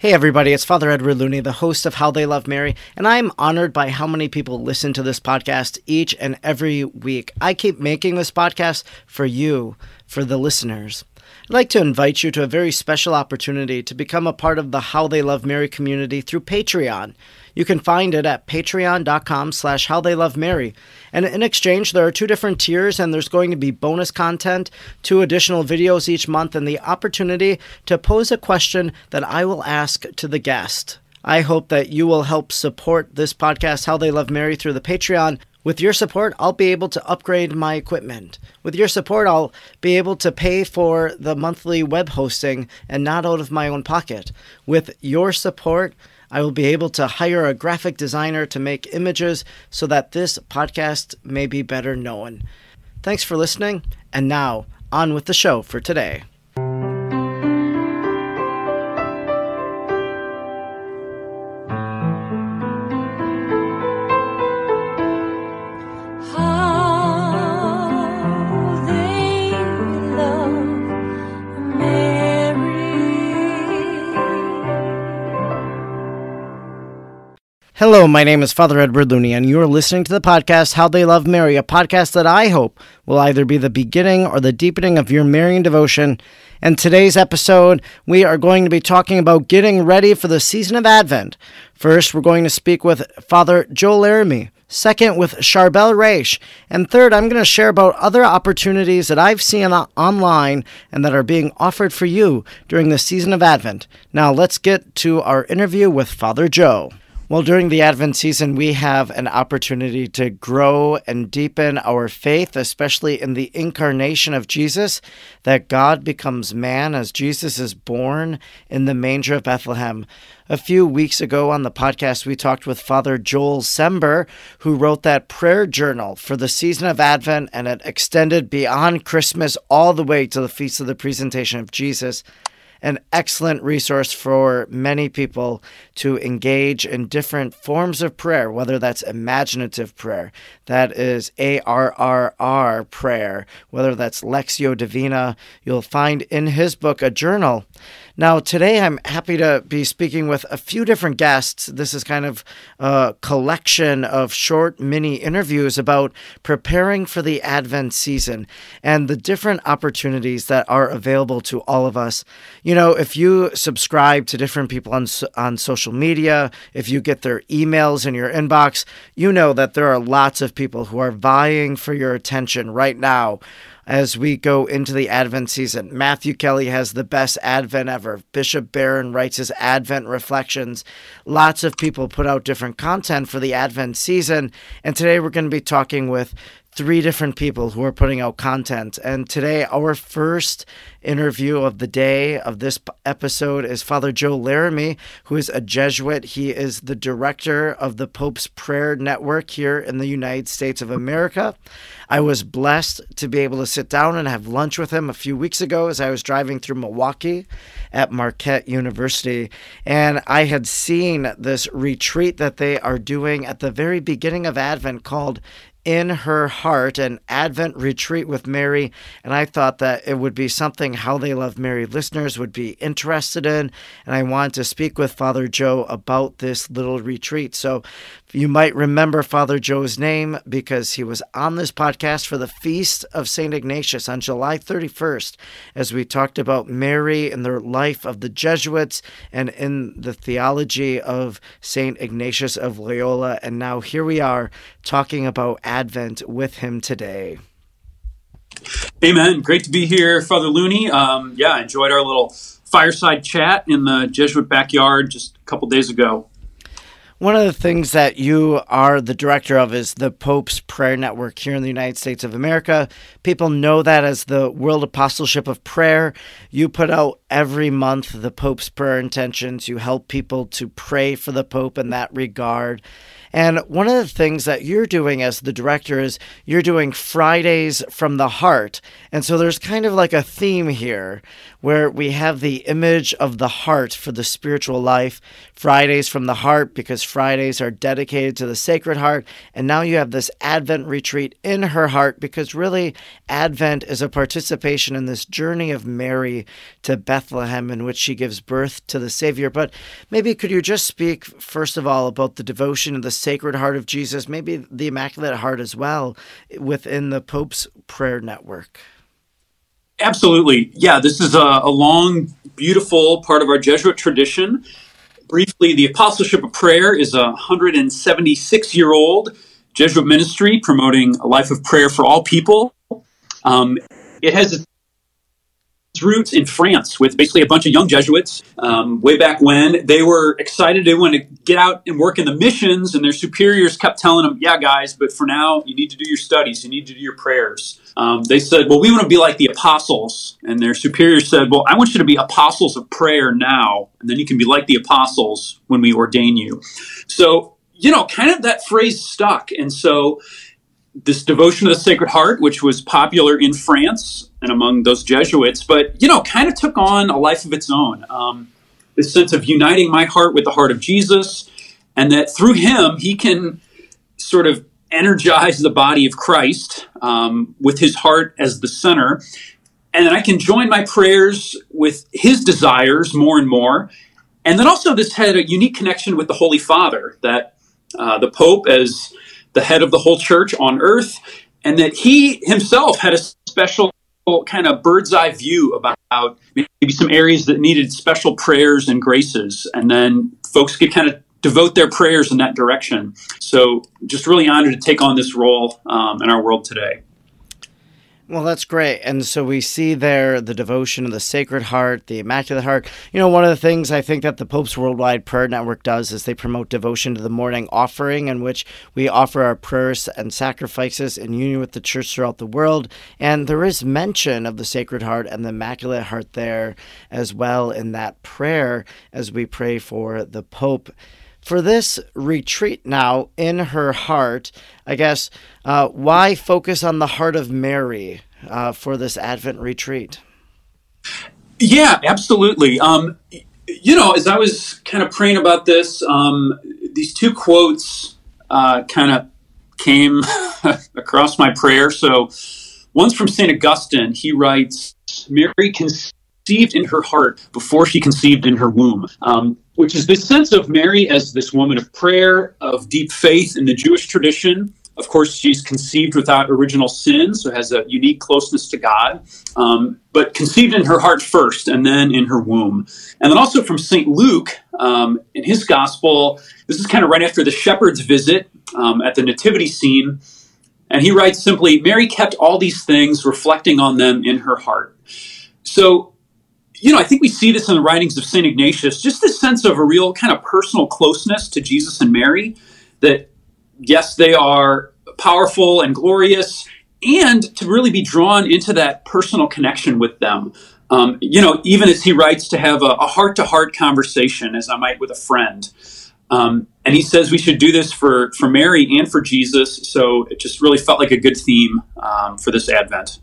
Hey everybody, it's Father Edward Looney, the host of How They Love Mary, and I'm honored by how many people listen to this podcast each and every week. I keep making this podcast for you, for the listeners. I'd like to invite you to a very special opportunity to become a part of the How They Love Mary community through Patreon. You can find it at patreon.com slash how they love Mary. And in exchange, there are two different tiers, and there's going to be bonus content, two additional videos each month, and the opportunity to pose a question that I will ask to the guest. I hope that you will help support this podcast, How They Love Mary, through the Patreon with your support, I'll be able to upgrade my equipment. With your support, I'll be able to pay for the monthly web hosting and not out of my own pocket. With your support, I will be able to hire a graphic designer to make images so that this podcast may be better known. Thanks for listening, and now on with the show for today. Hello, my name is Father Edward Looney, and you are listening to the podcast How They Love Mary, a podcast that I hope will either be the beginning or the deepening of your Marian devotion. And today's episode, we are going to be talking about getting ready for the season of Advent. First, we're going to speak with Father Joel Laramie. Second, with Charbel Raish. And third, I'm going to share about other opportunities that I've seen online and that are being offered for you during the season of Advent. Now, let's get to our interview with Father Joe. Well, during the Advent season, we have an opportunity to grow and deepen our faith, especially in the incarnation of Jesus, that God becomes man as Jesus is born in the manger of Bethlehem. A few weeks ago on the podcast, we talked with Father Joel Sember, who wrote that prayer journal for the season of Advent, and it extended beyond Christmas all the way to the Feast of the Presentation of Jesus an excellent resource for many people to engage in different forms of prayer, whether that's imaginative prayer, that is ARRR prayer, whether that's Lectio Divina. You'll find in his book a journal. Now, today I'm happy to be speaking with a few different guests. This is kind of a collection of short mini interviews about preparing for the Advent season and the different opportunities that are available to all of us. You know, if you subscribe to different people on on social media, if you get their emails in your inbox, you know that there are lots of people who are vying for your attention right now as we go into the Advent season. Matthew Kelly has the best Advent ever. Bishop Barron writes his Advent reflections. Lots of people put out different content for the Advent season. And today we're going to be talking with three different people who are putting out content. And today, our first interview of the day of this episode is Father Joe Laramie, who is a Jesuit. He is the director of the Pope's Prayer Network here in the United States of America. I was blessed to be able to sit down and have lunch with him a few weeks ago as I was driving through Milwaukee at Marquette University. And I had seen this retreat that they are doing at the very beginning of Advent called in her heart an Advent retreat with Mary. And I thought that it would be something How They Love Mary listeners would be interested in. And I wanted to speak with Father Joe about this little retreat. So you might remember Father Joe's name because he was on this podcast for the Feast of St. Ignatius on July 31st, as we talked about Mary and the life of the Jesuits and in the theology of St. Ignatius of Loyola. And now here we are talking about Advent with him today. Amen. Great to be here, Father Looney. Um, yeah, I enjoyed our little fireside chat in the Jesuit backyard just a couple days ago. One of the things that you are the director of is the Pope's Prayer Network here in the United States of America. People know that as the World Apostleship of Prayer. You put out every month the Pope's prayer intentions. You help people to pray for the Pope in that regard. And one of the things that you're doing as the director is you're doing Fridays from the heart. And so there's kind of like a theme here where we have the image of the heart for the spiritual life, Fridays from the heart, because Fridays are dedicated to the Sacred Heart. And now you have this Advent retreat in her heart, because really, Advent is a participation in this journey of Mary to Bethlehem in which she gives birth to the Savior. But maybe could you just speak, first of all, about the devotion of the Sacred Heart of Jesus, maybe the Immaculate Heart as well, within the Pope's prayer network? Absolutely. Yeah, this is a, a long, beautiful part of our Jesuit tradition. Briefly, the Apostleship of Prayer is a 176 year old Jesuit ministry promoting a life of prayer for all people. Um, it has its roots in France with basically a bunch of young Jesuits um, way back when. They were excited to want to get out and work in the missions, and their superiors kept telling them, Yeah, guys, but for now, you need to do your studies, you need to do your prayers. Um, they said, Well, we want to be like the apostles. And their superiors said, Well, I want you to be apostles of prayer now, and then you can be like the apostles when we ordain you. So, you know, kind of that phrase stuck. And so, this devotion of the Sacred Heart, which was popular in France and among those Jesuits, but you know, kind of took on a life of its own. Um, this sense of uniting my heart with the heart of Jesus, and that through Him, He can sort of energize the body of Christ um, with His heart as the center, and then I can join my prayers with His desires more and more. And then also, this had a unique connection with the Holy Father that uh, the Pope, as the head of the whole church on earth, and that he himself had a special kind of bird's eye view about maybe some areas that needed special prayers and graces, and then folks could kind of devote their prayers in that direction. So, just really honored to take on this role um, in our world today. Well, that's great. And so we see there the devotion of the Sacred Heart, the Immaculate Heart. You know, one of the things I think that the Pope's Worldwide Prayer Network does is they promote devotion to the morning offering, in which we offer our prayers and sacrifices in union with the Church throughout the world. And there is mention of the Sacred Heart and the Immaculate Heart there as well in that prayer as we pray for the Pope for this retreat now in her heart, I guess, uh, why focus on the heart of Mary uh, for this Advent retreat? Yeah, absolutely. Um, you know, as I was kind of praying about this, um, these two quotes uh, kind of came across my prayer. So, one's from St. Augustine. He writes, Mary conceived in her heart before she conceived in her womb. Um, which is this sense of Mary as this woman of prayer, of deep faith in the Jewish tradition. Of course, she's conceived without original sin, so has a unique closeness to God, um, but conceived in her heart first and then in her womb. And then also from St. Luke, um, in his gospel, this is kind of right after the shepherd's visit um, at the nativity scene. And he writes simply Mary kept all these things, reflecting on them in her heart. So you know, I think we see this in the writings of St. Ignatius, just this sense of a real kind of personal closeness to Jesus and Mary, that yes, they are powerful and glorious, and to really be drawn into that personal connection with them. Um, you know, even as he writes, to have a heart to heart conversation, as I might with a friend. Um, and he says we should do this for, for Mary and for Jesus. So it just really felt like a good theme um, for this Advent.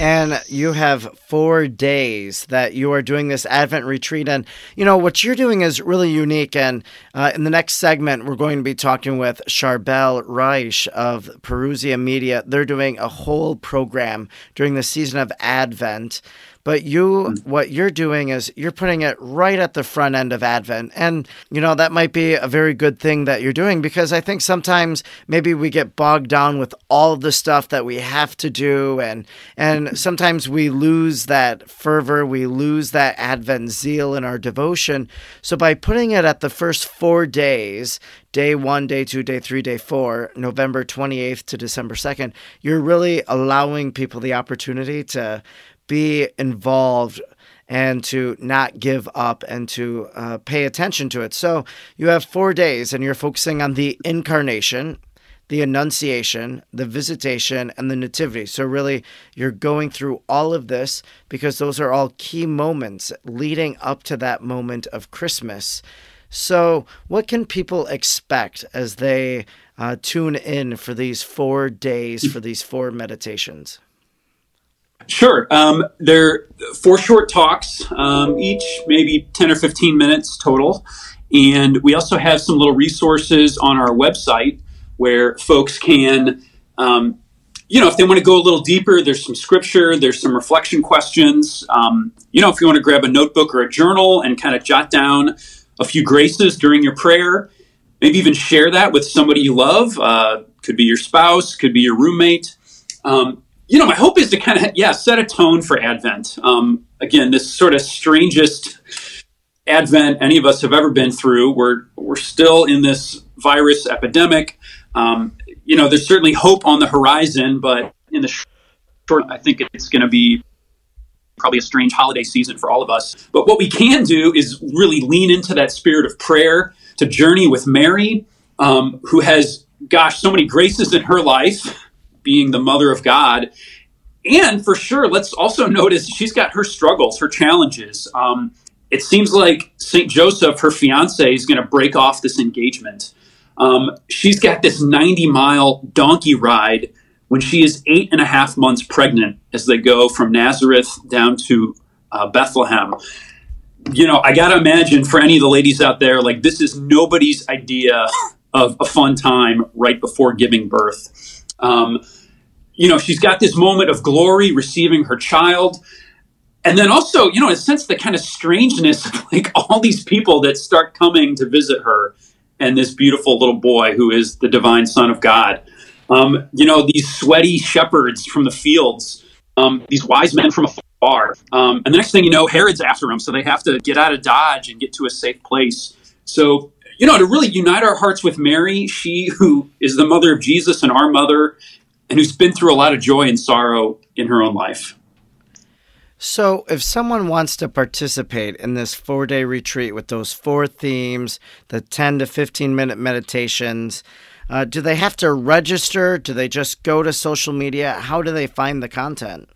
And you have four days that you are doing this Advent retreat. And, you know, what you're doing is really unique. And uh, in the next segment, we're going to be talking with Charbel Raish of Parousia Media. They're doing a whole program during the season of Advent. But you, mm. what you're doing is you're putting it right at the front end of Advent. And, you know, that might be a very good thing that you're doing because I think sometimes maybe we get bogged down with all the stuff that we have to do. And, and sometimes we lose that fervor, we lose that Advent zeal in our devotion. So by putting it at the first four days, day one, day two, day three, day four, November 28th to December 2nd, you're really allowing people the opportunity to be involved and to not give up and to uh, pay attention to it. So you have four days and you're focusing on the incarnation, the annunciation, the visitation, and the nativity. So really, you're going through all of this because those are all key moments leading up to that moment of Christmas. So, what can people expect as they uh, tune in for these four days, for these four meditations? Sure. Um, they're four short talks, um, each maybe 10 or 15 minutes total. And we also have some little resources on our website where folks can, um, you know, if they want to go a little deeper, there's some scripture, there's some reflection questions. Um, you know, if you want to grab a notebook or a journal and kind of jot down a few graces during your prayer, maybe even share that with somebody you love. Uh, could be your spouse, could be your roommate. Um, you know, my hope is to kind of, yeah, set a tone for Advent. Um, again, this sort of strangest Advent any of us have ever been through. We're, we're still in this virus epidemic. Um, you know, there's certainly hope on the horizon, but in the short, I think it's going to be probably a strange holiday season for all of us. But what we can do is really lean into that spirit of prayer to journey with Mary, um, who has, gosh, so many graces in her life, being the mother of God. And for sure, let's also notice she's got her struggles, her challenges. Um, it seems like St. Joseph, her fiance, is going to break off this engagement. Um, she's got this 90 mile donkey ride when she is eight and a half months pregnant as they go from Nazareth down to uh, Bethlehem. You know, I got to imagine for any of the ladies out there, like this is nobody's idea of a fun time right before giving birth. Um, you know, she's got this moment of glory receiving her child. And then also, you know, in a sense, the kind of strangeness of like all these people that start coming to visit her and this beautiful little boy who is the divine son of God. Um, you know, these sweaty shepherds from the fields, um, these wise men from afar. Um, and the next thing you know, Herod's after them. So they have to get out of Dodge and get to a safe place. So, you know, to really unite our hearts with Mary, she who is the mother of Jesus and our mother, and who's been through a lot of joy and sorrow in her own life. So, if someone wants to participate in this four day retreat with those four themes, the 10 to 15 minute meditations, uh, do they have to register? Do they just go to social media? How do they find the content?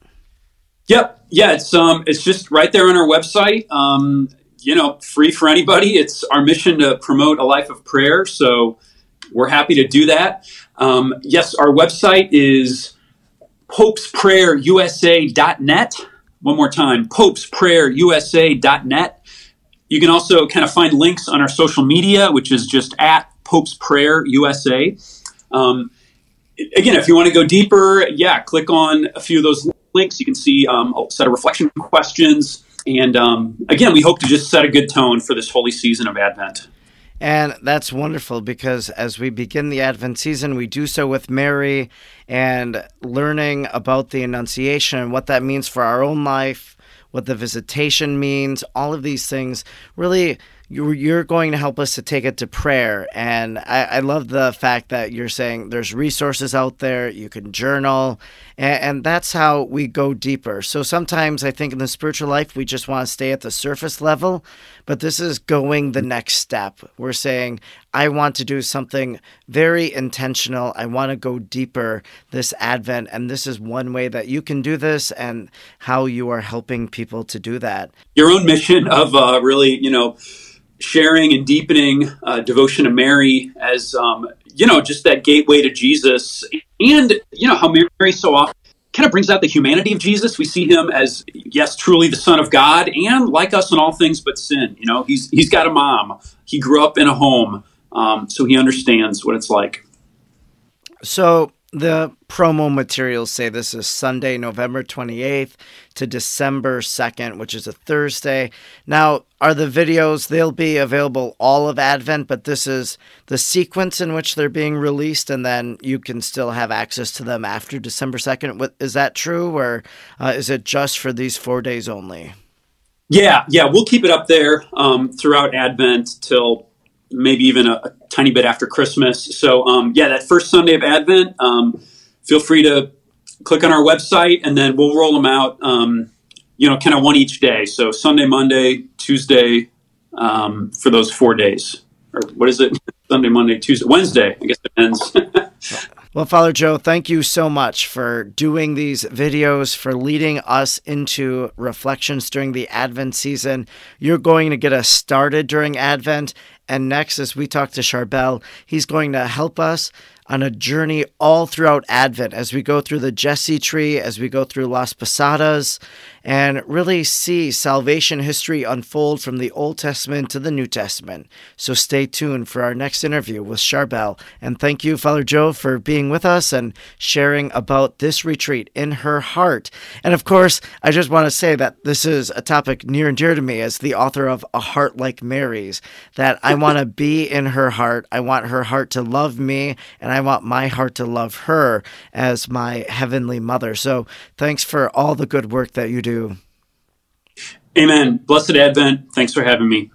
Yep. Yeah, it's um, it's just right there on our website. Um, you know, free for anybody. It's our mission to promote a life of prayer, so we're happy to do that. Um, yes, our website is popesprayerusa.net. One more time, popesprayerusa.net. You can also kind of find links on our social media, which is just at Pope's Prayer USA. Um, again, if you want to go deeper, yeah, click on a few of those links. You can see um, a set of reflection questions. And um, again, we hope to just set a good tone for this holy season of Advent. And that's wonderful because as we begin the Advent season, we do so with Mary and learning about the Annunciation and what that means for our own life, what the visitation means, all of these things really you're, you're going to help us to take it to prayer. And I, I love the fact that you're saying there's resources out there, you can journal, and, and that's how we go deeper. So sometimes I think in the spiritual life, we just want to stay at the surface level, but this is going the next step. We're saying, I want to do something very intentional. I want to go deeper this Advent. And this is one way that you can do this and how you are helping people to do that. Your own mission of uh, really, you know, sharing and deepening uh, devotion to Mary as um, you know just that gateway to Jesus, and you know how Mary so often kind of brings out the humanity of Jesus. We see him as yes, truly the Son of God, and like us in all things but sin. You know, he's he's got a mom. He grew up in a home, um, so he understands what it's like. So the promo materials say this is Sunday, November 28th to December 2nd, which is a Thursday. Now, are the videos, they'll be available all of Advent, but this is the sequence in which they're being released, and then you can still have access to them after December 2nd. Is that true, or uh, is it just for these four days only? Yeah, yeah, we'll keep it up there um, throughout Advent till maybe even a, a tiny bit after Christmas. So, um, yeah, that first Sunday of Advent, um, feel free to click on our website and then we'll roll them out, um, you know, kind of one each day. So, Sunday, Monday, Tuesday um, for those four days. Or what is it? Sunday, Monday, Tuesday, Wednesday. I guess it ends. Well, Father Joe, thank you so much for doing these videos, for leading us into reflections during the Advent season. You're going to get us started during Advent, And next, as we talk to Charbel, he's going to help us on a journey all throughout Advent as we go through the Jesse tree, as we go through Las Posadas, and really see salvation history unfold from the Old Testament to the New Testament. So stay tuned for our next interview with Charbel. And thank you, Father Joe, for being with us and sharing about this retreat in her heart. And of course, I just want to say that this is a topic near and dear to me as the author of A Heart Like Mary's, that I want to be in her heart. I want her heart to love me, and I want my heart to love her as my heavenly mother. So thanks for all the good work that you do. Amen. Blessed Advent. Thanks for having me.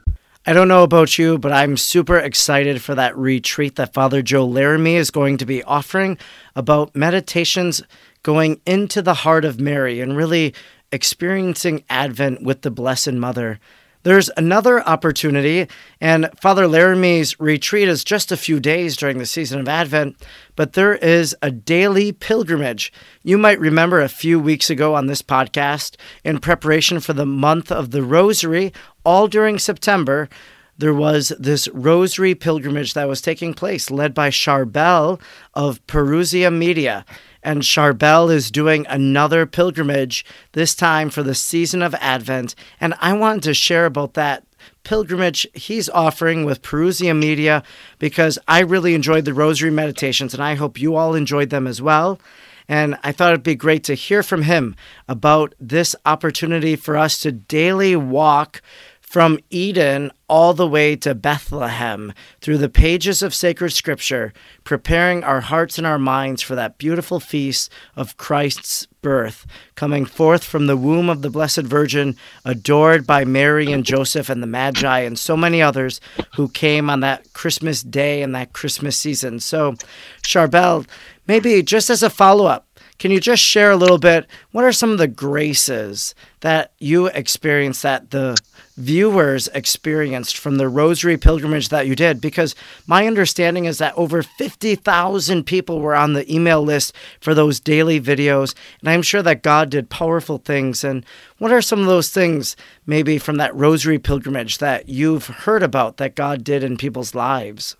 I don't know about you, but I'm super excited for that retreat that Father Joe Laramie is going to be offering about meditations going into the heart of Mary and really experiencing Advent with the Blessed Mother. There's another opportunity, and Father Laramie's retreat is just a few days during the season of Advent, but there is a daily pilgrimage. You might remember a few weeks ago on this podcast, in preparation for the month of the Rosary, all during September, there was this rosary pilgrimage that was taking place, led by Charbel of Parousia Media. And Charbel is doing another pilgrimage, this time for the season of Advent. And I wanted to share about that pilgrimage he's offering with Parousia Media because I really enjoyed the rosary meditations and I hope you all enjoyed them as well. And I thought it'd be great to hear from him about this opportunity for us to daily walk from Eden all the way to Bethlehem through the pages of sacred scripture, preparing our hearts and our minds for that beautiful feast of Christ's birth, coming forth from the womb of the Blessed Virgin, adored by Mary and Joseph and the Magi and so many others who came on that Christmas day and that Christmas season. So, Charbel, maybe just as a follow up, can you just share a little bit? What are some of the graces that you experienced that the viewers experienced from the rosary pilgrimage that you did? Because my understanding is that over 50,000 people were on the email list for those daily videos. And I'm sure that God did powerful things. And what are some of those things, maybe from that rosary pilgrimage, that you've heard about that God did in people's lives?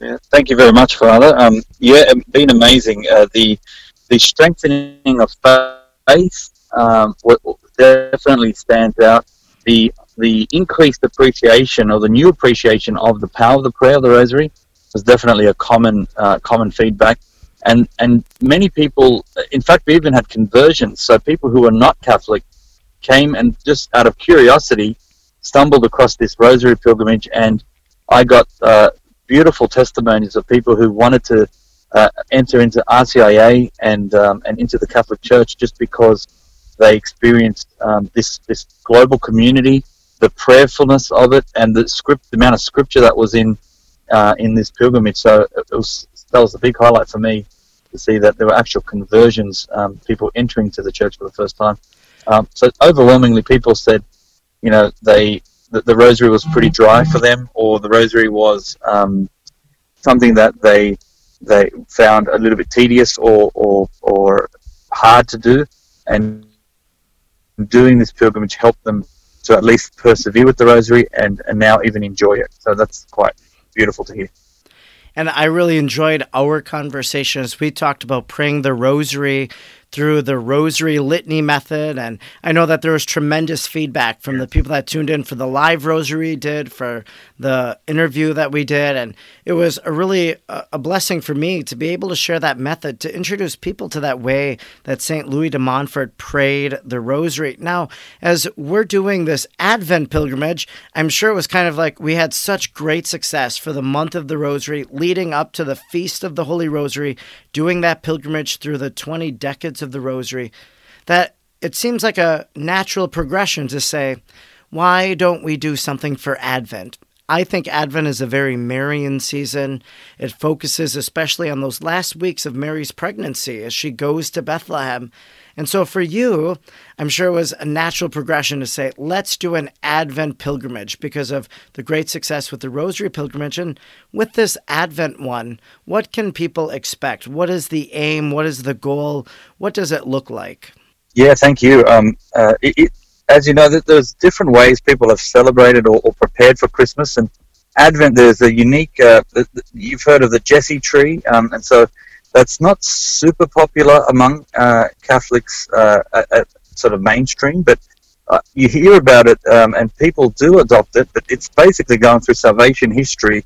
Yeah, thank you very much, Father. Um, yeah, it's been amazing. Uh, the the strengthening of faith um, definitely stands out. The the increased appreciation or the new appreciation of the power of the prayer of the Rosary was definitely a common uh, common feedback. And and many people, in fact, we even had conversions. So people who were not Catholic came and just out of curiosity stumbled across this Rosary pilgrimage, and I got uh, beautiful testimonies of people who wanted to uh, enter into RCIA and um, and into the Catholic Church just because they experienced um, this this global community, the prayerfulness of it, and the script, the amount of scripture that was in uh, in this pilgrimage. So it was that was a big highlight for me to see that there were actual conversions, um, people entering to the church for the first time. Um, so overwhelmingly, people said, you know, they the, the, rosary was pretty dry for them, or the rosary was um, something that they they found a little bit tedious or, or, or hard to do. And doing this pilgrimage helped them to at least persevere with the rosary and, and now even enjoy it. So that's quite beautiful to hear. And I really enjoyed our conversation as we talked about praying the rosary through the rosary litany method. And I know that there was tremendous feedback from the people that tuned in for the live rosary did, for the interview that we did. And it was a really a blessing for me to be able to share that method, to introduce people to that way that St. Louis de Montfort prayed the rosary. Now, as we're doing this Advent pilgrimage, I'm sure it was kind of like we had such great success for the month of the rosary leading up to the Feast of the Holy Rosary, doing that pilgrimage through the 20 decades of the rosary that it seems like a natural progression to say, why don't we do something for Advent? I think Advent is a very Marian season. It focuses especially on those last weeks of Mary's pregnancy as she goes to Bethlehem. And so for you, I'm sure it was a natural progression to say, let's do an Advent pilgrimage because of the great success with the Rosary pilgrimage. And with this Advent one, what can people expect? What is the aim? What is the goal? What does it look like? Yeah, thank you. Um, uh, it, it, as you know, that there's different ways people have celebrated or, or, prepared for Christmas, and Advent, there's a unique. Uh, you've heard of the Jesse tree, um, and so that's not super popular among uh, Catholics, uh, at, at sort of mainstream, but uh, you hear about it, um, and people do adopt it. But it's basically going through salvation history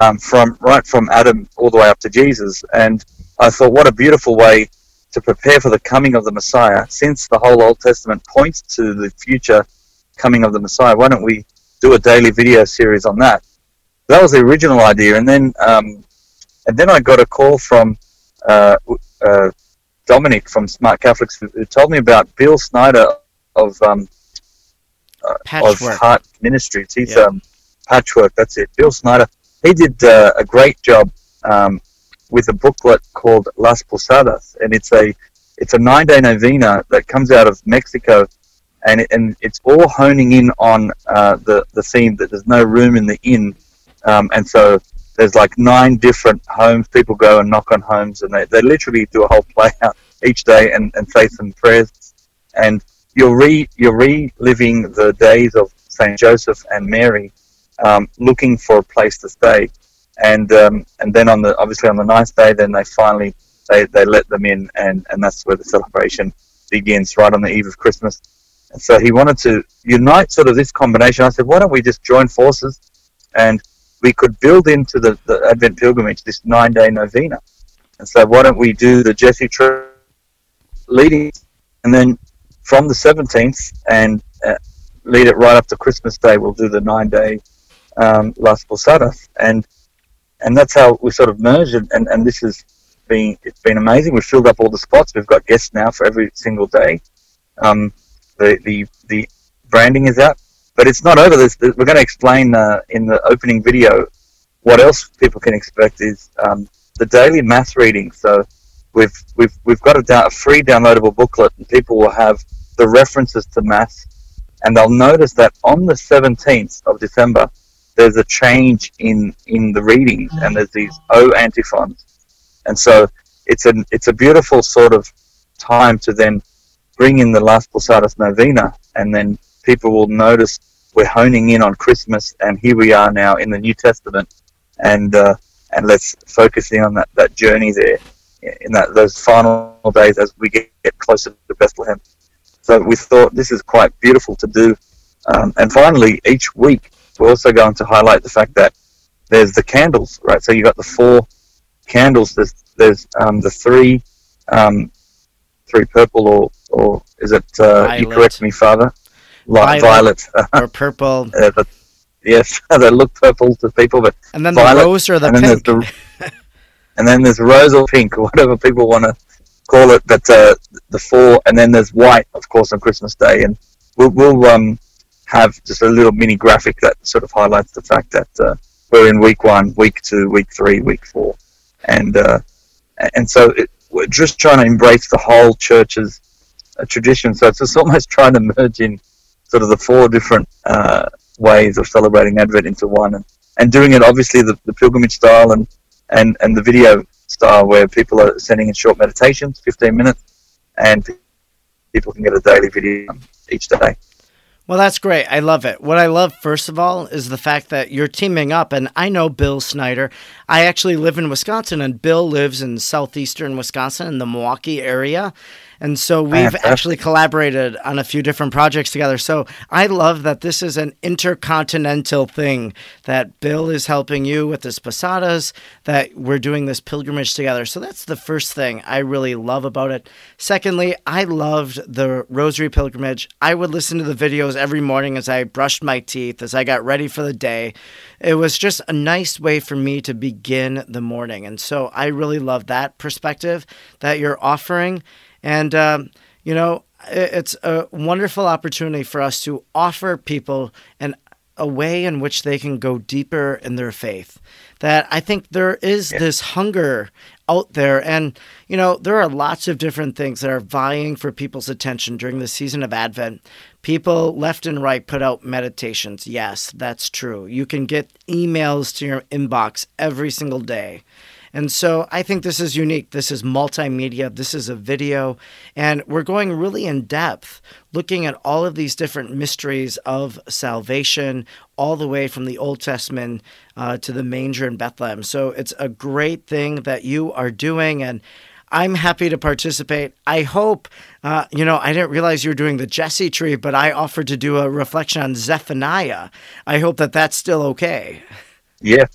um, from right from Adam all the way up to Jesus. And I thought, what a beautiful way to prepare for the coming of the Messiah. Since the whole Old Testament points to the future coming of the Messiah, why don't we do a daily video series on that? That was the original idea, and then um, and then I got a call from uh, uh, Dominic from Smart Catholics who, told me about Bill Snyder of um, uh, of Heart Ministries. He's Yeah. um, Patchwork. That's it. Bill Snyder. He did uh, a great job um, with a booklet called Las Posadas, and it's a it's a nine day novena that comes out of Mexico, and it, and it's all honing in on uh, the the theme that there's no room in the inn, um, and so there's like nine different homes. People go and knock on homes, and they, they literally do a whole play out each day and, and say some prayers, and you're re you're reliving the days of Saint Joseph and Mary, um, looking for a place to stay, and um, and then on the obviously on the ninth day, then they finally they, they let them in, and, and that's where the celebration begins, right on the eve of Christmas. And so he wanted to unite sort of this combination. I said, why don't we just join forces, and we could build into the, the Advent pilgrimage this nine day novena. And so why don't we do the Jesse tree leading, and then from the 17th and uh, lead it right up to Christmas Day, we'll do the nine day um, Las Posadas. And and that's how we sort of merged it. And, and this has been, it's been amazing. We've filled up all the spots. We've got guests now for every single day. Um, the, the, the branding is out, but it's not over. We're going to explain uh, in the opening video what else people can expect is um, the daily mass reading. So we've we've we've got a, down, a free downloadable booklet, and people will have the references to mass, and they'll notice that on the 17th of December, there's a change in in the readings, and there's these O antiphons, and so it's a it's a beautiful sort of time to then bring in the Las Posadas Novena, and then people will notice we're honing in on Christmas, and here we are now in the New Testament, and uh, and let's focus in on that, that journey there in that those final days as we get, get closer to Bethlehem. So we thought this is quite beautiful to do. Um, and finally, each week we're also going to highlight the fact that there's the candles, right? So you've got the four candles. There's there's um, the three um, three purple or or is it? Uh, you correct me, Father. Li- Violet. violet. or purple, Uh, but yes, they look purple to people, but and then violet, the rose or the and pink. there's the and then there's rose or pink or whatever people want to call it. But uh, the four, and then there's white, of course, on Christmas Day, and we'll, we'll um, have just a little mini graphic that sort of highlights the fact that uh, we're in week one, week two, week three, week four, and uh, and so it, we're just trying to embrace the whole church's uh, tradition. So it's just almost trying to merge in sort of the four different uh, ways of celebrating Advent into one, and, and doing it obviously the, the pilgrimage style and, and, and the video style where people are sending in short meditations, 15 minutes, and people can get a daily video each day. Well, that's great. I love it. What I love, first of all, is the fact that you're teaming up. And I know Bill Snyder. I actually live in Wisconsin, and Bill lives in southeastern Wisconsin in the Milwaukee area. And so we've actually collaborated on a few different projects together. So I love that this is an intercontinental thing that Bill is helping you with this Posadas, that we're doing this pilgrimage together. So that's the first thing I really love about it. Secondly, I loved the Rosary pilgrimage. I would listen to the videos every morning as I brushed my teeth, as I got ready for the day. It was just a nice way for me to begin the morning. And so I really love that perspective that you're offering. And, um, you know, it's a wonderful opportunity for us to offer people an, a way in which they can go deeper in their faith. That I think there is this hunger out there. And, you know, there are lots of different things that are vying for people's attention during the season of Advent. People left and right put out meditations. Yes, that's true. You can get emails to your inbox every single day. And so I think this is unique. This is multimedia, this is a video, and we're going really in depth looking at all of these different mysteries of salvation, all the way from the Old Testament uh, to the manger in Bethlehem. So it's a great thing that you are doing. And I'm happy to participate. I hope, uh, you know, I didn't realize you were doing the Jesse tree, but I offered to do a reflection on Zephaniah. I hope that that's still okay. Yeah,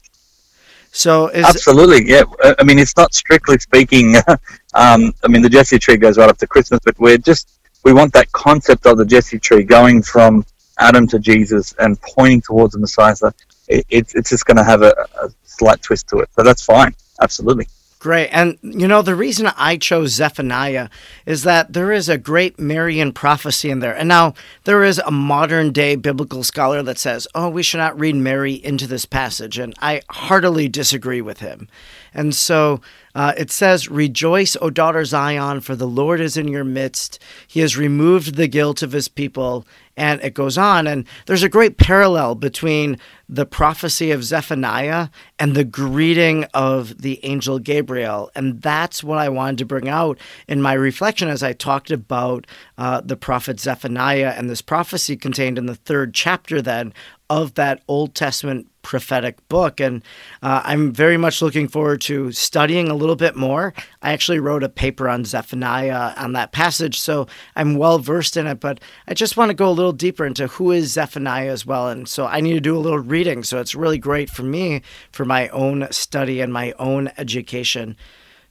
So is absolutely. Yeah, Uh, I mean, it's not strictly speaking. um, I mean, the Jesse tree goes right up to Christmas, but we're just we want that concept of the Jesse tree going from Adam to Jesus and pointing towards the Messiah. So it, it's it's just going to have a, a slight twist to it, but that's fine. Absolutely. Great. And, you know, the reason I chose Zephaniah is that there is a great Marian prophecy in there. And now, there is a modern day biblical scholar that says, oh, we should not read Mary into this passage. And I heartily disagree with him. And so uh, it says, Rejoice, O daughter Zion, for the Lord is in your midst. He has removed the guilt of his people. And it goes on. And there's a great parallel between the prophecy of Zephaniah and the greeting of the angel Gabriel. And that's what I wanted to bring out in my reflection as I talked about uh, the prophet Zephaniah and this prophecy contained in the third chapter then of that Old Testament prophetic book. And uh, I'm very much looking forward to studying a little bit more. I actually wrote a paper on Zephaniah on that passage, so I'm well versed in it. But I just want to go a little deeper into who is Zephaniah as well. And so I need to do a little reading. So it's really great for me for my own study and my own education.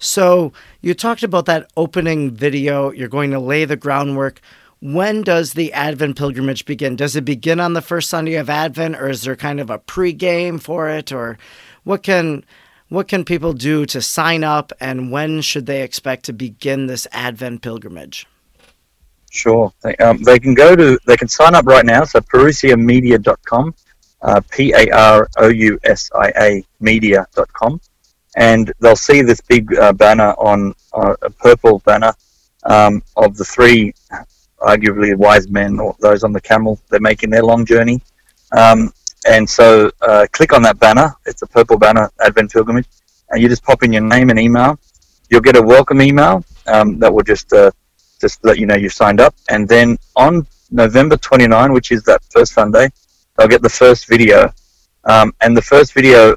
So you talked about that opening video. You're going to lay the groundwork when does the Advent pilgrimage begin? Does it begin on the first Sunday of Advent, or is there kind of a pre-game for it, or what can what can people do to sign up, and when should they expect to begin this Advent pilgrimage? Sure. They, um, they can go to, they can sign up right now. So parousiamedia.com, uh, P A R O U S I A media.com. And they'll see this big uh, banner on, uh, a purple banner um, of the three, arguably wise men or those on the camel. They're making their long journey. Um, and so uh, click on that banner. It's a purple banner, Advent Pilgrimage. And you just pop in your name and email. You'll get a welcome email um, that will just uh, just let you know you've signed up. And then on November 29, which is that first Sunday, they'll get the first video. Um, and the first video,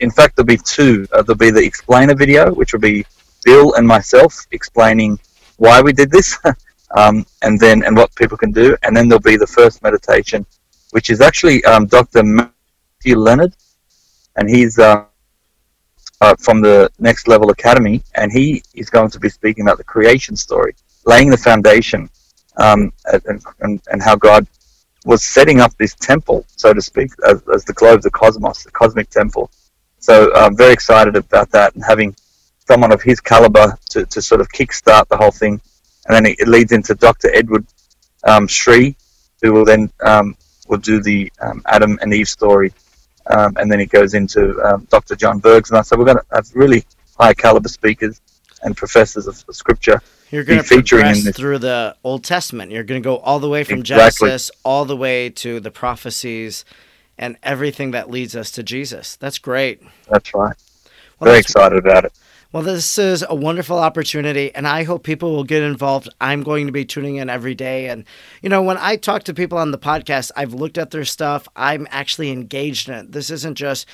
in fact, there'll be two. Uh, there'll be the explainer video, which will be Bill and myself explaining why we did this, um, and then and what people can do. And then there'll be the first meditation, which is actually um, Dr. Matthew Leonard, and he's uh, uh, from the Next Level Academy, and he is going to be speaking about the creation story laying the foundation um, and, and, and how God was setting up this temple, so to speak, as, as the globe, the cosmos, the cosmic temple. So I'm very excited about that and having someone of his caliber to, to sort of kickstart the whole thing. And then it, it leads into Dr. Edward um, Sri, who will then um, will do the um, Adam and Eve story. Um, and then it goes into um, Dr. John Bergsma. So we're going to have really high caliber speakers and professors of scripture You're going be to progress this. through the Old Testament. You're going to go all the way from Exactly. Genesis all the way to the prophecies and everything that leads us to Jesus. That's great. That's right. Well, Very that's- excited about it. Well, this is a wonderful opportunity, and I hope people will get involved. I'm going to be tuning in every day. And, you know, when I talk to people on the podcast, I've looked at their stuff, I'm actually engaged in it. This isn't just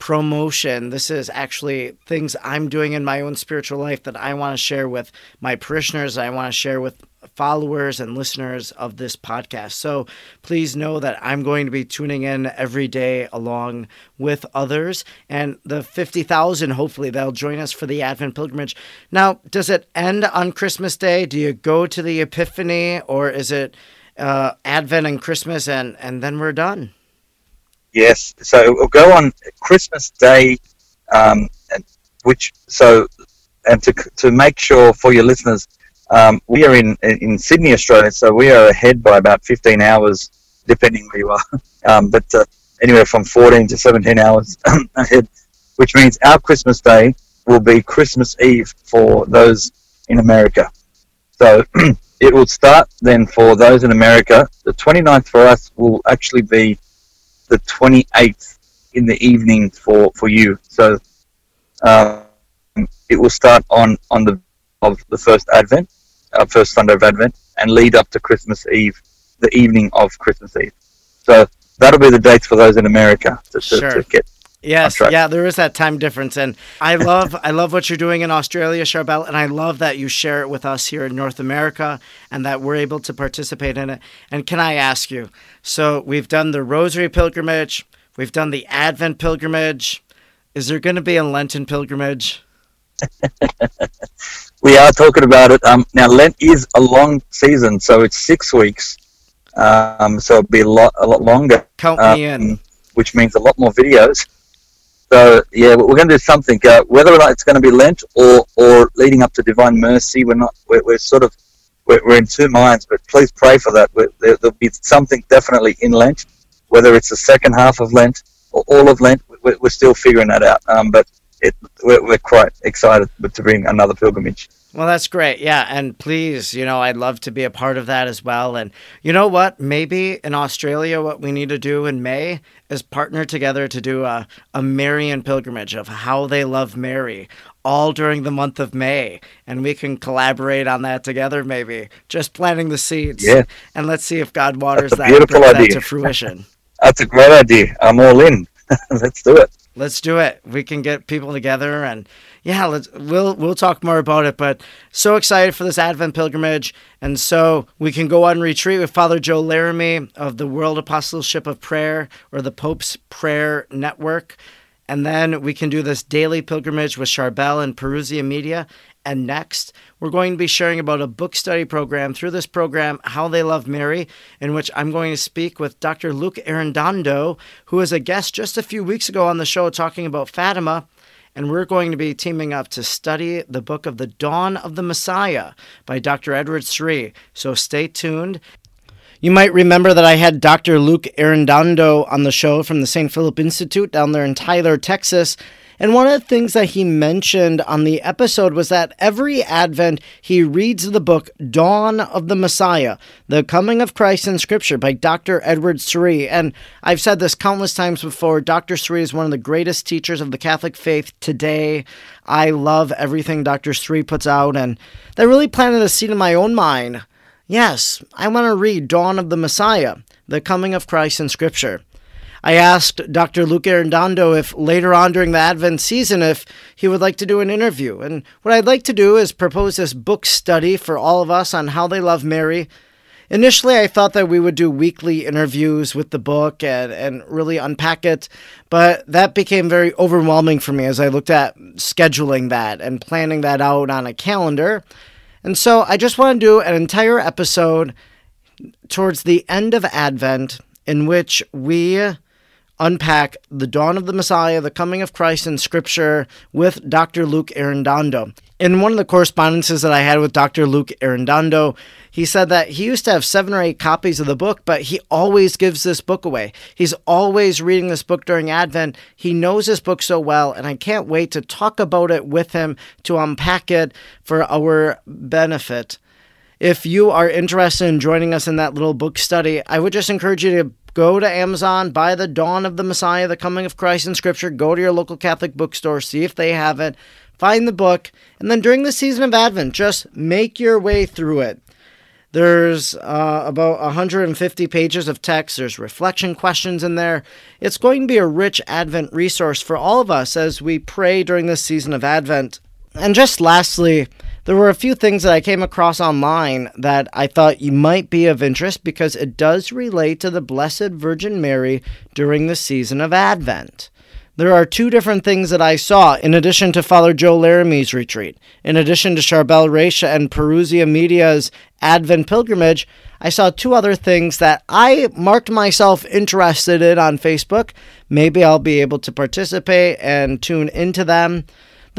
promotion, this is actually things I'm doing in my own spiritual life that I want to share with my parishioners, I want to share with followers and listeners of this podcast. So please know that I'm going to be tuning in every day along with others and the 50,000 hopefully that'll join us for the Advent pilgrimage. Now, does it end on Christmas Day? Do you go to the Epiphany or is it uh, Advent and Christmas and and then we're done? Yes. So we'll go on Christmas Day, um, which so and to to make sure for your listeners, um, we are in in Sydney, Australia. So we are ahead by about 15 hours, depending where you are. Um, but uh, anywhere from 14 to 17 hours ahead, which means our Christmas Day will be Christmas Eve for those in America. So it will start then for those in America. The 29th for us will actually be the 28th in the evening for, for you. So uh, it will start on on the of the first Advent, uh, first Sunday of Advent, and lead up to Christmas Eve, the evening of Christmas Eve. So that'll be the dates for those in America to, to, Sure. to get. Yes, yeah, there is that time difference, and I love I love what you're doing in Australia, Charbel, and I love that you share it with us here in North America, and that we're able to participate in it. And can I ask you? So we've done the Rosary pilgrimage, we've done the Advent pilgrimage. Is there going to be a Lenten pilgrimage? We are talking about it. Um, now Lent is a long season, so it's six weeks. Um, so it'll be a lot a lot longer. Count um, me in. which means a lot more videos. So yeah, we're going to do something. Uh, whether or not it's going to be Lent or or leading up to Divine Mercy, we're not. We're, we're sort of we're, we're in two minds. But please pray for that. There, there'll be something definitely in Lent, whether it's the second half of Lent or all of Lent. We're, we're still figuring that out. Um, but it, we're, we're quite excited to bring another pilgrimage. Well, that's great. Yeah. And please, you know, I'd love to be a part of that as well. And you know what? Maybe in Australia, what we need to do in May is partner together to do a, a Marian pilgrimage of how they love Mary all during the month of May. And we can collaborate on that together, maybe. Just planting the seeds. Yeah. And let's see if God waters that beautiful brings that idea. to fruition. That's a great idea. I'm all in. Let's do it. Let's do it. We can get people together and yeah, let's we'll we'll talk more about it, but so excited for this Advent pilgrimage. And so we can go on retreat with Father Joe Laramie of the World Apostleship of Prayer or the Pope's Prayer Network. And then we can do this daily pilgrimage with Charbel and Parousia Media. And next, we're going to be sharing about a book study program through this program, How They Love Mary, in which I'm going to speak with Dr. Luke Arredondo, who was a guest just a few weeks ago on the show talking about Fatima. And we're going to be teaming up to study the book of The Dawn of the Messiah by Dr. Edward Sri. So stay tuned. You might remember that I had Dr. Luke Arredondo on the show from the St. Philip Institute down there in Tyler, Texas. And one of the things that he mentioned on the episode was that every Advent he reads the book Dawn of the Messiah, The Coming of Christ in Scripture by Dr. Edward Sri. And I've said this countless times before Dr. Sri is one of the greatest teachers of the Catholic faith today. I love everything Dr. Sri puts out, and that really planted a seed in my own mind. Yes, I want to read Dawn of the Messiah, The Coming of Christ in Scripture. I asked Dr. Luke Arredondo if later on during the Advent season if he would like to do an interview. And what I'd like to do is propose this book study for all of us on how they love Mary. Initially, I thought that we would do weekly interviews with the book and, and really unpack it, but that became very overwhelming for me as I looked at scheduling that and planning that out on a calendar. And so I just want to do an entire episode towards the end of Advent in which we unpack the dawn of the Messiah, the coming of Christ in Scripture with Dr. Luke Arredondo. In one of the correspondences that I had with Dr. Luke Arredondo, he said that he used to have seven or eight copies of the book, but he always gives this book away. He's always reading this book during Advent. He knows this book so well, and I can't wait to talk about it with him to unpack it for our benefit. If you are interested in joining us in that little book study, I would just encourage you to go to Amazon, buy The Dawn of the Messiah, The Coming of Christ in Scripture, go to your local Catholic bookstore, see if they have it, find the book, and then during the season of Advent, just make your way through it. There's uh, about 150 pages of text. There's reflection questions in there. It's going to be a rich Advent resource for all of us as we pray during this season of Advent. And just lastly, there were a few things that I came across online that I thought you might be of interest because it does relate to the Blessed Virgin Mary during the season of Advent. There are two different things that I saw in addition to Father Joe Laramie's retreat. In addition to Charbel Raish and Parousia Media's Advent pilgrimage, I saw two other things that I marked myself interested in on Facebook. Maybe I'll be able to participate and tune into them.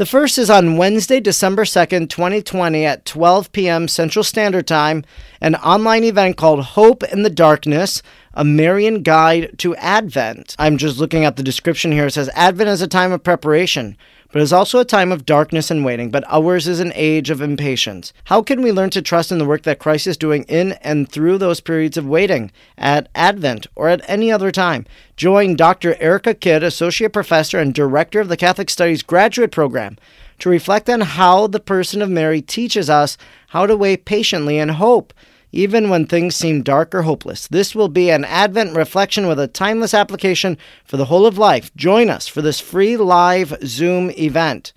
The first is on Wednesday, December 2nd, 2020 at 12 p.m. Central Standard Time, an online event called Hope in the Darkness, a Marian Guide to Advent. I'm just looking at the description here. It says Advent is a time of preparation, but it is also a time of darkness and waiting, but ours is an age of impatience. How can we learn to trust in the work that Christ is doing in and through those periods of waiting, at Advent, or at any other time? Join Dr. Erica Kidd, Associate Professor and Director of the Catholic Studies Graduate Program, to reflect on how the person of Mary teaches us how to wait patiently in hope, even when things seem dark or hopeless. This will be an Advent reflection with a timeless application for the whole of life. Join us for this free live Zoom event.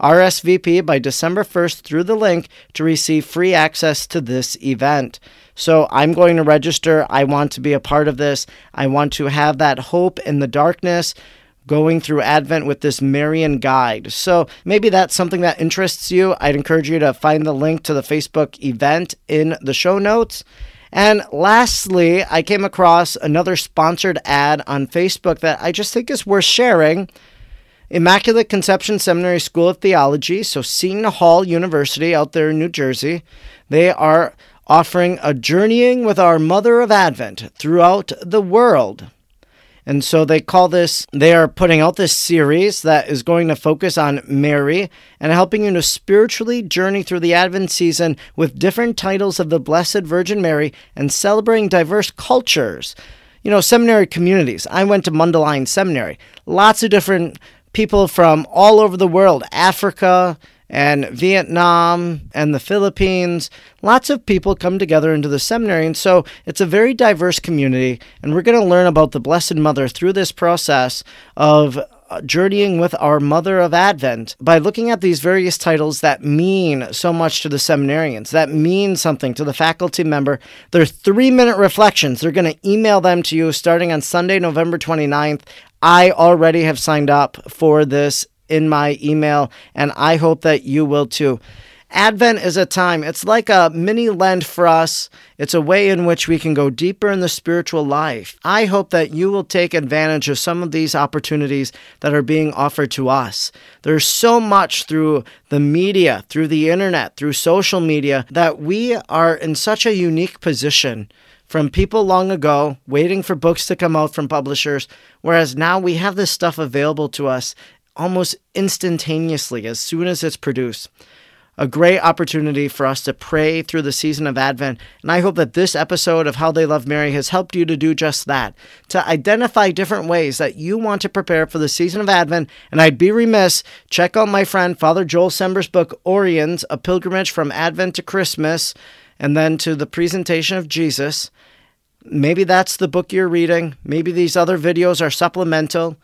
RSVP by December 1st through the link to receive free access to this event. So I'm going to register. I want to be a part of this. I want to have that hope in the darkness going through Advent with this Marian guide. So maybe that's something that interests you. I'd encourage you to find the link to the Facebook event in the show notes. And lastly, I came across another sponsored ad on Facebook that I just think is worth sharing. Immaculate Conception Seminary School of Theology, so Seton Hall University out there in New Jersey, they are offering a journeying with our Mother of Advent throughout the world. And so they call this, they are putting out this series that is going to focus on Mary and helping you to spiritually journey through the Advent season with different titles of the Blessed Virgin Mary and celebrating diverse cultures. You know, seminary communities. I went to Mundelein Seminary. Lots of different people from all over the world Africa, and Vietnam and the Philippines. Lots of people come together into the seminary, and so it's a very diverse community. And we're going to learn about the Blessed Mother through this process of uh, journeying with our Mother of Advent by looking at these various titles that mean so much to the seminarians, that mean something to the faculty member. They're three minute reflections. They're going to email them to you starting on Sunday, November 29th. I already have signed up for this in my email, and I hope that you will too. Advent is a time, it's like a mini Lent for us. It's a way in which we can go deeper in the spiritual life. I hope that you will take advantage of some of these opportunities that are being offered to us. There's so much through the media, through the internet, through social media that we are in such a unique position from people long ago waiting for books to come out from publishers, whereas now we have this stuff available to us almost instantaneously as soon as it's produced. A great opportunity for us to pray through the season of Advent. And I hope that this episode of How They Love Mary has helped you to do just that, to identify different ways that you want to prepare for the season of Advent. And I'd be remiss, check out my friend Father Joel Sember's book, Oriens, A Pilgrimage from Advent to Christmas, and then to the presentation of Jesus. Maybe that's the book you're reading. Maybe these other videos are supplemental.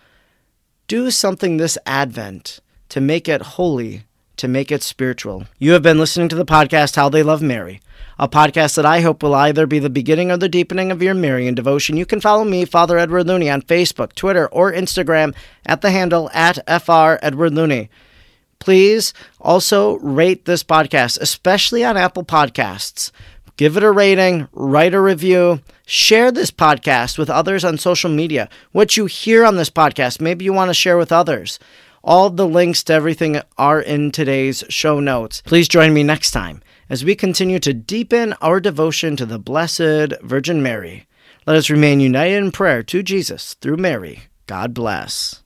Do something this Advent to make it holy, to make it spiritual. You have been listening to the podcast How They Love Mary, a podcast that I hope will either be the beginning or the deepening of your Marian devotion. You can follow me, Father Edward Looney, on Facebook, Twitter, or Instagram at the handle at FR Edward Looney. Please also rate this podcast, especially on Apple Podcasts. Give it a rating, write a review, share this podcast with others on social media. What you hear on this podcast, maybe you want to share with others. All the links to everything are in today's show notes. Please join me next time as we continue to deepen our devotion to the Blessed Virgin Mary. Let us remain united in prayer to Jesus through Mary. God bless.